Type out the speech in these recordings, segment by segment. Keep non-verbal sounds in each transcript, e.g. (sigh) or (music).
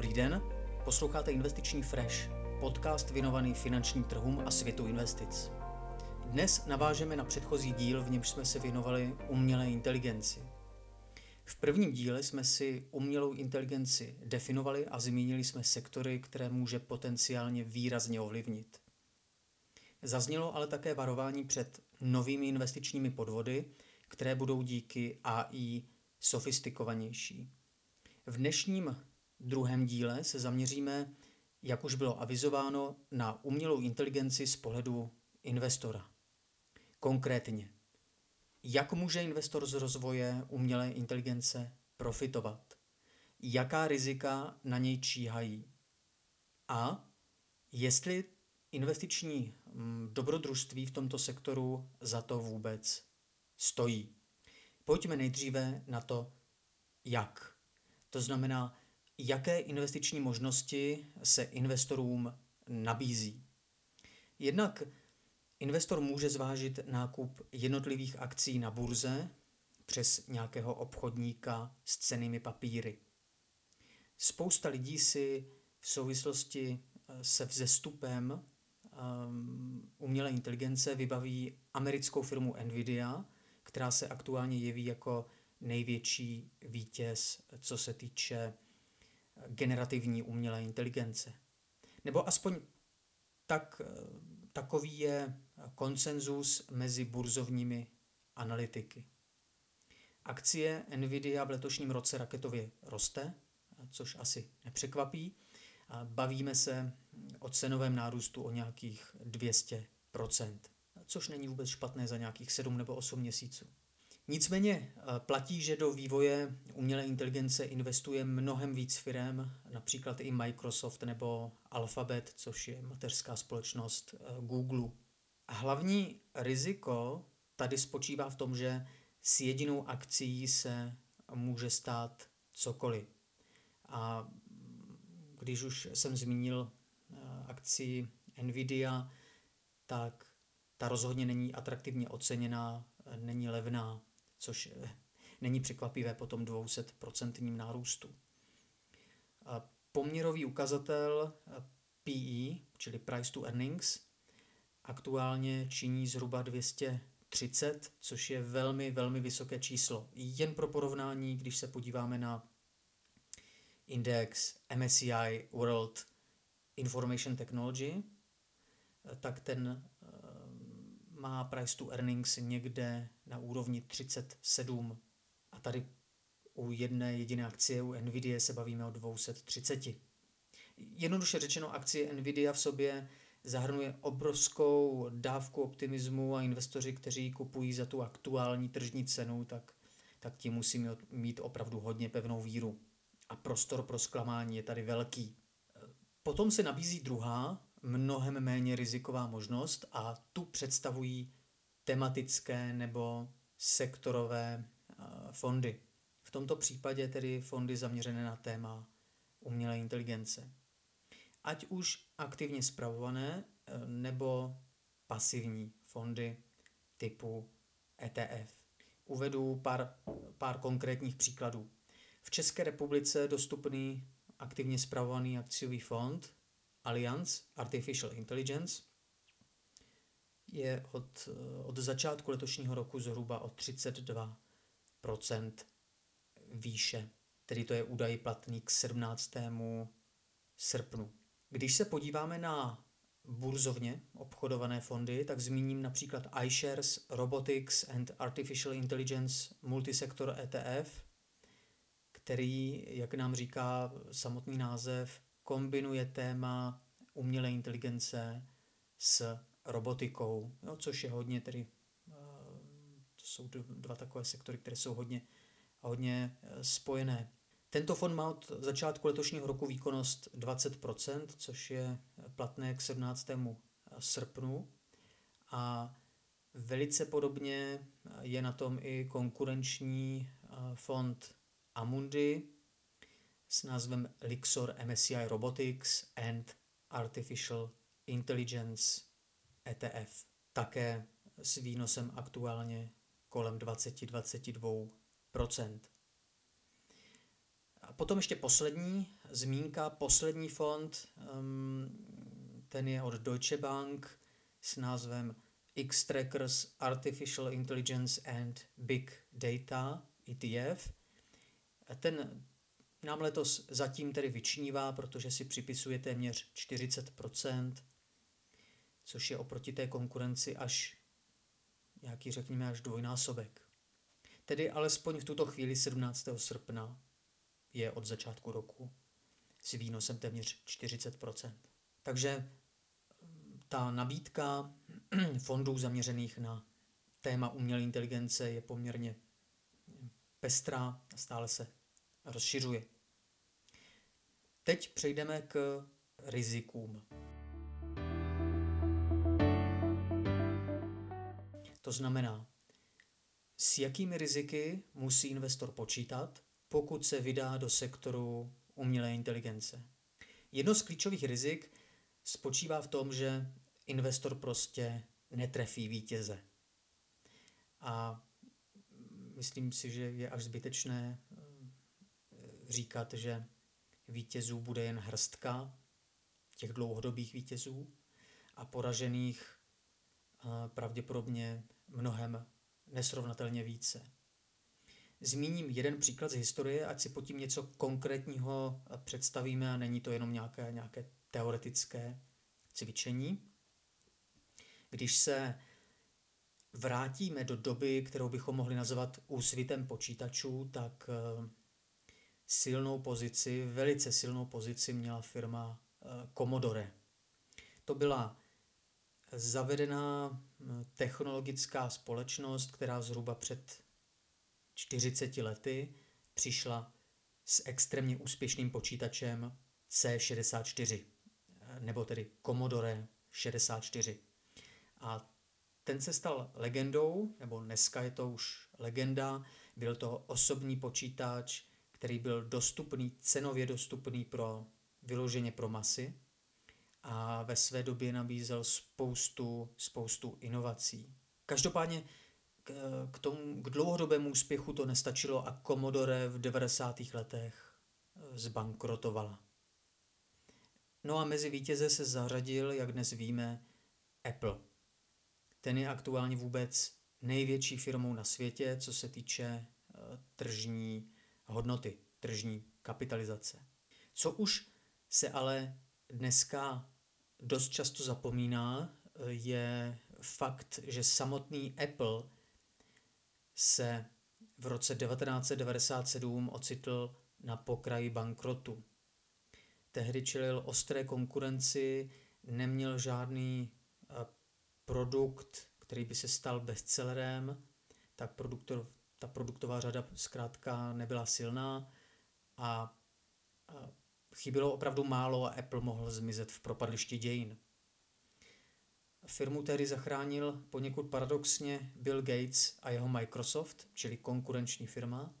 Dobrý den, posloucháte Investiční Fresh, podcast věnovaný finančním trhům a světu investic. Dnes navážeme na předchozí díl, v němž jsme se věnovali umělé inteligenci. V prvním díle jsme si umělou inteligenci definovali a zmínili jsme sektory, které může potenciálně výrazně ovlivnit. Zaznělo ale také varování před novými investičními podvody, které budou díky AI sofistikovanější. V dnešním druhém díle se zaměříme, jak už bylo avizováno, na umělou inteligenci z pohledu investora. Konkrétně, jak může investor z rozvoje umělé inteligence profitovat? Jaká rizika na něj číhají? A jestli investiční mm, dobrodružství v tomto sektoru za to vůbec stojí. Pojďme nejdříve na to, jak. To znamená, jaké investiční možnosti se investorům nabízí. Jednak investor může zvážit nákup jednotlivých akcí na burze přes nějakého obchodníka s cenými papíry. Spousta lidí si v souvislosti eh, se vzestupem um, umělé inteligence vybaví americkou firmu Nvidia, která se aktuálně jeví jako největší vítěz, co se týče generativní umělé inteligence. Nebo aspoň tak, takový je konsenzus mezi burzovními analytiky. Akcie Nvidia v letošním roce raketově roste, což asi nepřekvapí. Bavíme se o cenovém nárůstu o nějakých 200% což není vůbec špatné za nějakých 7 nebo 8 měsíců. Nicméně eh, platí, že do vývoje umělé inteligence investuje mnohem víc firm, například i Microsoft nebo Alphabet, což je mateřská společnost eh, Google. Hlavní riziko tady spočívá v tom, že s jedinou akcí se může stát cokoliv. A když už jsem zmínil eh, akci Nvidia, tak ta rozhodně není atraktivně oceněná, není levná, což eh, není překvapivé po tom 200% nárůstu. Poměrový ukazatel eh, PE, čili Price to Earnings, aktuálně činí zhruba 230, což je velmi, velmi vysoké číslo. Jen pro porovnání, když se podíváme na index MSCI World Information Technology, eh, tak ten má price to earnings někde na úrovni 37 a tady u jedné jediné akcie, u Nvidia se bavíme o 230. Jednoduše řečeno, akcie Nvidia v sobě zahrnuje obrovskou dávku optimismu a investoři, kteří kupují za tu aktuální tržní cenu, tak, tak ti musí mít opravdu hodně pevnou víru. A prostor pro zklamání je tady velký. Potom se nabízí druhá, mnohem méně riziková možnost a tu představují tematické nebo sektorové fondy. V tomto případě tedy fondy zaměřené na téma umělé inteligence. Ať už aktivně spravované e, nebo pasivní fondy typu ETF. Uvedu pár, pár konkrétních příkladů. V České republice dostupný aktivně spravovaný akciový fond Allianz Artificial Intelligence je od, od začátku letošního roku zhruba o 32% výše. Tedy to je údaj platný k 17. srpnu. Když se podíváme na burzovně obchodované fondy, tak zmíním například iShares Robotics and Artificial Intelligence Multisector ETF, který, jak nám říká samotný název, kombinuje téma umělé inteligence s robotikou, jo, což je hodně tedy, eh, to jsou dva takové sektory, které jsou hodně, hodně eh, spojené. Tento fond má od začátku letošního roku výkonnost 20%, což je platné k 17. srpnu a velice podobně je na tom i konkurenční eh, fond Amundi, s názvem Lixor MSCI Robotics and Artificial Intelligence ETF. Také s výnosem aktuálně kolem 20-22%. A potom ještě poslední zmínka, poslední fond, um, ten je od Deutsche Bank s názvem X-Trackers Artificial Intelligence and Big Data ETF. Ten nám letos zatím tedy vyčnívá, protože si připisuje téměř 40%, což je oproti té konkurenci až nějaký, řekněme, až dvojnásobek. Tedy alespoň v tuto chvíli 17. srpna je od začátku roku s výnosem téměř 40%. Takže ta nabídka (clears throat) fondů zaměřených na téma umělé inteligence je poměrně pestrá a stále se rozšiřuje. Teď přejdeme k rizikům. To znamená, s jakými riziky musí investor počítat, pokud se vydá do sektoru umělé inteligence. Jedno z klíčových rizik spočívá v tom, že investor prostě netrefí vítěze. A myslím si, že je až zbytečné říkat, že vítězů bude jen hrstka, těch dlouhodobých vítězů, a poražených eh, pravděpodobně mnohem nesrovnatelně více. Zmíním jeden příklad z historie, ať si pod tím něco konkrétního představíme a není to jenom nějaké, nějaké teoretické cvičení. Když se vrátíme do doby, kterou bychom mohli nazvat úsvitem počítačů, tak eh, silnou pozici, velice silnou pozici měla firma eh, Commodore. To byla zavedená eh, technologická společnost, která zhruba před 40 lety přišla s extrémně úspěšným počítačem C64, nebo tedy Commodore 64. A ten se stal legendou, nebo dneska je to už legenda, byl to osobní počítač, který byl dostupný, cenově dostupný pro vyloženě pro masy a ve své době nabízel spoustu, spoustu inovací. Každopádně k, k tomu k dlouhodobému úspěchu to nestačilo a Commodore v 90. letech eh, zbankrotovala. No a mezi vítěze se zařadil, jak dnes víme, Apple. Ten je aktuálně vůbec největší firmou na světě, co se týče eh, tržní hodnoty, tržní kapitalizace. Co už se ale dneska dost často zapomíná, je fakt, že samotný Apple se v roce 1997 ocitl na pokraji bankrotu. Tehdy čelil ostré konkurenci, neměl žádný eh, produkt, který by se stal bestsellerem, tak produktor, ta produktová řada zkrátka nebyla silná a, chybělo opravdu málo a Apple mohl zmizet v propadlišti dějin. Firmu tehdy zachránil poněkud paradoxně Bill Gates a jeho Microsoft, čili konkurenční firma,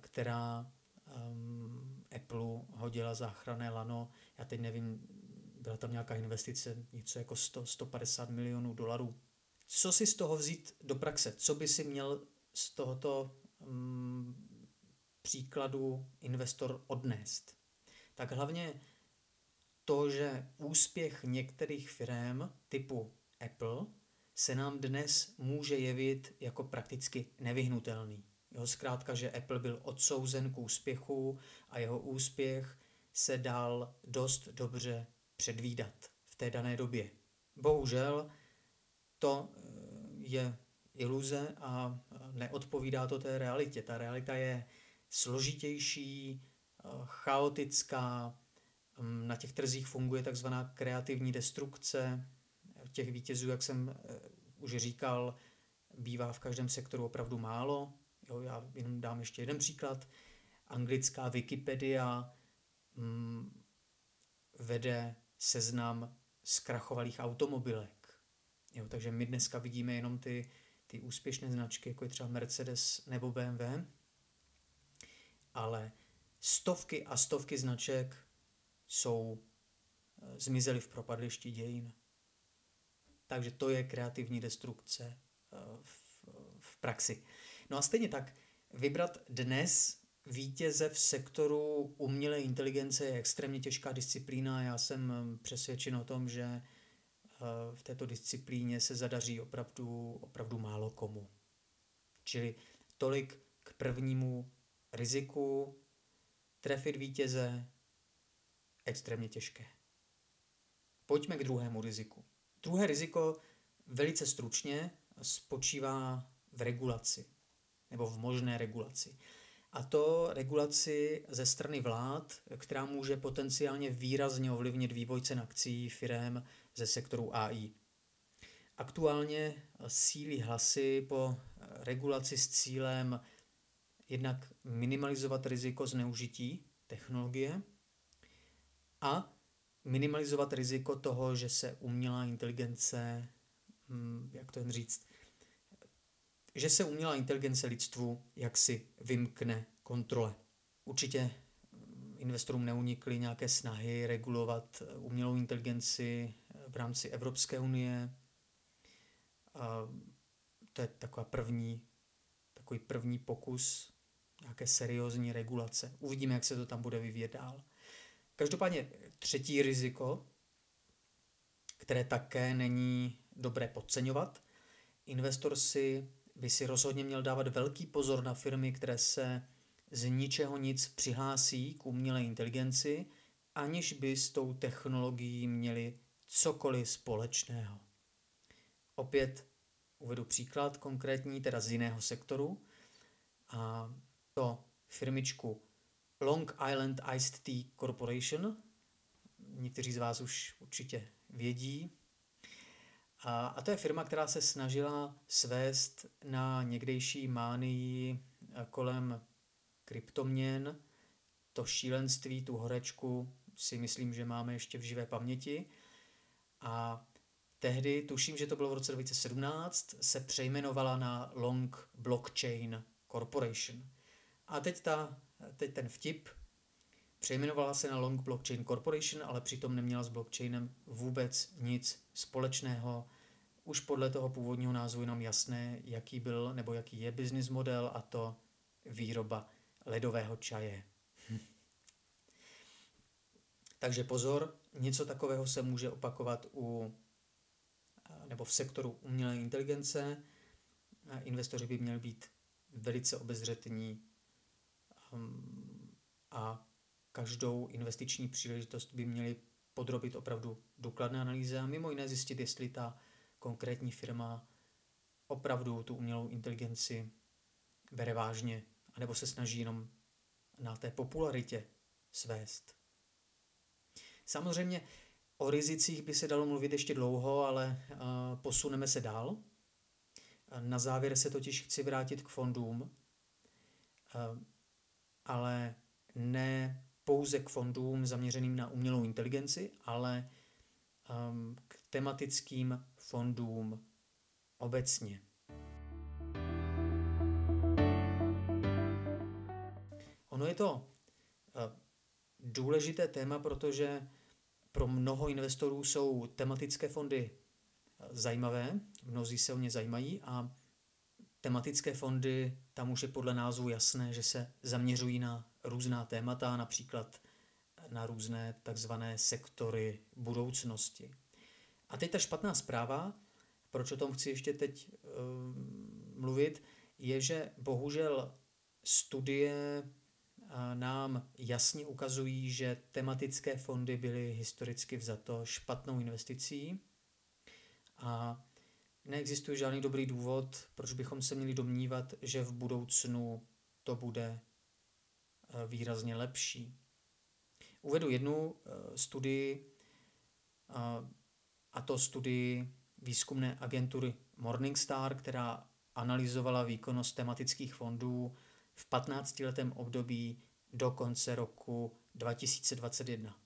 která um, Apple hodila záchranné lano. Já teď nevím, byla tam nějaká investice, něco jako 100, 150 milionů dolarů. Co si z toho vzít do praxe? Co by si měl z tohoto um, příkladu investor odnést? Tak hlavně to, že úspěch některých firm typu Apple se nám dnes může jevit jako prakticky nevyhnutelný. Jo, zkrátka, že Apple byl odsouzen k úspěchu a jeho úspěch se dal dost dobře předvídat v té dané době. Bohužel to eh, je iluze a neodpovídá to té realitě. Ta realita je složitější, eh, chaotická, mm, na těch trzích funguje takzvaná kreativní destrukce. Těch vítězů, jak jsem eh, už říkal, bývá v každém sektoru opravdu málo. Jo, já jenom dám ještě jeden příklad. Anglická Wikipedia mm, vede seznam zkrachovalých automobilek. Jo, takže my dneska vidíme jenom ty, ty úspěšné značky, jako je třeba Mercedes nebo BMW, ale stovky a stovky značek jsou e, zmizely v propadlišti dějin. Takže to je kreativní destrukce e, v, v praxi. No a stejně tak vybrat dnes vítěze v sektoru umělé inteligence je extrémně těžká disciplína. Já jsem přesvědčen o tom, že eh, v této disciplíně se zadaří opravdu, opravdu málo komu. Čili tolik k prvnímu riziku, trefit vítěze, extrémně těžké. Pojďme k druhému riziku. Druhé riziko velice stručně spočívá v regulaci nebo v možné regulaci. A to regulaci ze strany vlád, která může potenciálně výrazně ovlivnit vývoj cen akcí firm ze sektoru AI. Aktuálně sílí hlasy po regulaci s cílem jednak minimalizovat riziko zneužití technologie a minimalizovat riziko toho, že se umělá inteligence, hm, jak to jen říct, že se umělá inteligence lidstvu jaksi vymkne kontrole. Určitě hm, investorům neunikly nějaké snahy regulovat umělou inteligenci v rámci Evropské unie. A to je taková první, takový první pokus nějaké seriózní regulace. Uvidíme, jak se to tam bude vyvíjet dál. Každopádně třetí riziko, které také není dobré podceňovat, investor si by si rozhodně měl dávat velký pozor na firmy, které se z ničeho nic přihlásí k umělé inteligenci, aniž by s tou technologií měli cokoliv společného. Opět uvedu příklad konkrétní, teda z jiného sektoru. A to firmičku Long Island Iced Tea Corporation. Někteří z vás už určitě vědí. A, a to je firma, která se snažila svést na někdejší mánii kolem kryptoměn. To šílenství, tu horečku si myslím, že máme ještě v živé paměti. A tehdy, tuším, že to bylo v roce 2017, se přejmenovala na Long Blockchain Corporation. A teď, ta, teď ten vtip přejmenovala se na Long Blockchain Corporation, ale přitom neměla s blockchainem vůbec nic společného. Už podle toho původního názvu nám jasné, jaký byl nebo jaký je business model a to výroba ledového čaje. Takže pozor, něco takového se může opakovat u nebo v sektoru umělé inteligence. Investoři by měli být velice obezřetní um, a každou investiční příležitost by měli podrobit opravdu důkladné analýze a mimo jiné zjistit, jestli ta konkrétní firma opravdu tu umělou inteligenci bere vážně, anebo se snaží jenom na té popularitě svést. Samozřejmě o rizicích by se dalo mluvit ještě dlouho, ale uh, posuneme se dál. Na závěr se totiž chci vrátit k fondům, uh, ale ne pouze k fondům zaměřeným na umělou inteligenci, ale um, k tematickým fondům obecně. Ono je to důležité téma, protože pro mnoho investorů jsou tematické fondy zajímavé, mnozí se o ně zajímají a tematické fondy, tam už je podle názvu jasné, že se zaměřují na různá témata, například na různé takzvané sektory budoucnosti. A teď ta špatná zpráva, proč o tom chci ještě teď uh, mluvit, je, že bohužel studie nám jasně ukazují, že tematické fondy byly historicky vzato špatnou investicí a neexistuje žádný dobrý důvod, proč bychom se měli domnívat, že v budoucnu to bude Eh, výrazně lepší. Uvedu jednu eh, studii, a to studii výzkumné agentury Morningstar, která analyzovala výkonnost tematických fondů v 15-letém období do konce roku 2021.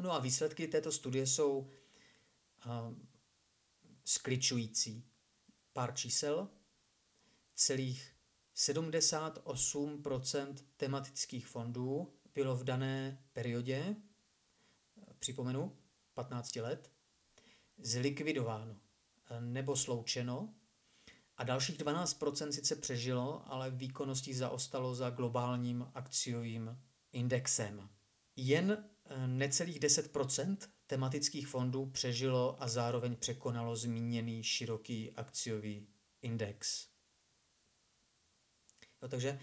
No a výsledky této studie jsou uh, skličující. Pár čísel. Celých 78% tematických fondů bylo v dané periodě, připomenu, 15 let, zlikvidováno nebo sloučeno A dalších 12% sice přežilo, ale výkonností zaostalo za globálním akciovým indexem. Jen eh, necelých 10% tematických fondů přežilo a zároveň překonalo zmíněný široký akciový index. No, takže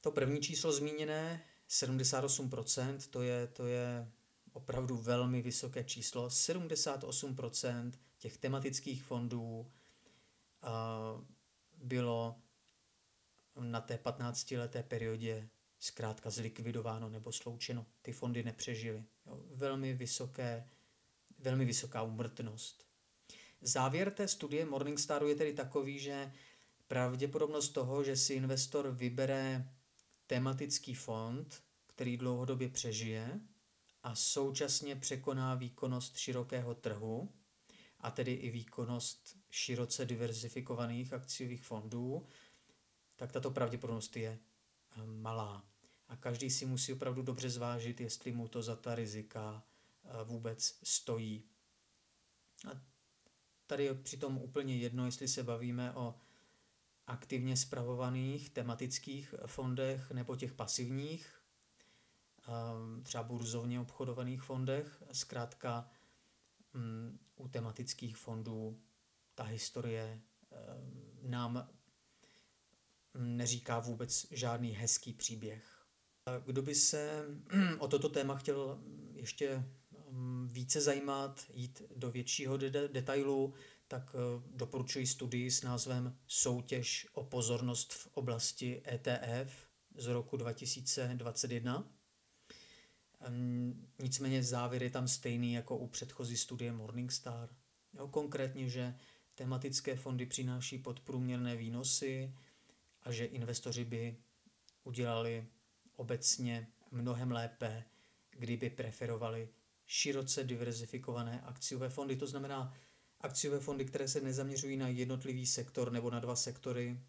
to první číslo zmíněné, 78%, to je, to je opravdu velmi vysoké číslo. 78% těch tematických fondů bylo na té 15-leté periodě zkrátka zlikvidováno nebo sloučeno. Ty fondy nepřežily. Velmi, vysoké, velmi vysoká umrtnost. Závěr té studie Morningstaru je tedy takový, že pravděpodobnost toho, že si investor vybere tematický fond, který dlouhodobě přežije a současně překoná výkonnost širokého trhu, a tedy i výkonnost široce diverzifikovaných akciových fondů, tak tato pravděpodobnost je eh, malá. A každý si musí opravdu dobře zvážit, jestli mu to za ta rizika eh, vůbec stojí. A tady je přitom úplně jedno, jestli se bavíme o aktivně spravovaných tematických fondech nebo těch pasivních, eh, třeba burzovně obchodovaných fondech. Zkrátka mm, u tematických fondů ta historie eh, nám neříká vůbec žádný hezký příběh. Kdo by se (clears throat) o toto téma chtěl ještě mm, více zajímat, jít do většího detailu, tak eh, doporučuji studii s názvem Soutěž o pozornost v oblasti ETF z roku 2021. Nicméně závěr je tam stejný jako u předchozí studie Morningstar. Jo, konkrétně, že tematické fondy přináší podprůměrné výnosy a že investoři by udělali obecně mnohem lépe, kdyby preferovali široce diverzifikované akciové fondy. To znamená akciové fondy, které se nezaměřují na jednotlivý sektor nebo na dva sektory,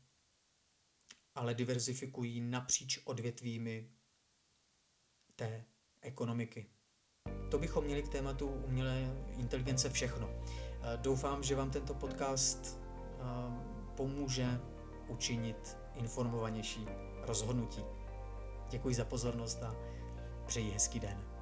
ale diverzifikují napříč odvětvími té ekonomiky. To bychom měli k tématu umělé inteligence všechno. Eh, doufám, že vám tento podcast eh, pomůže učinit informovanější rozhodnutí. Děkuji za pozornost a přeji hezký den.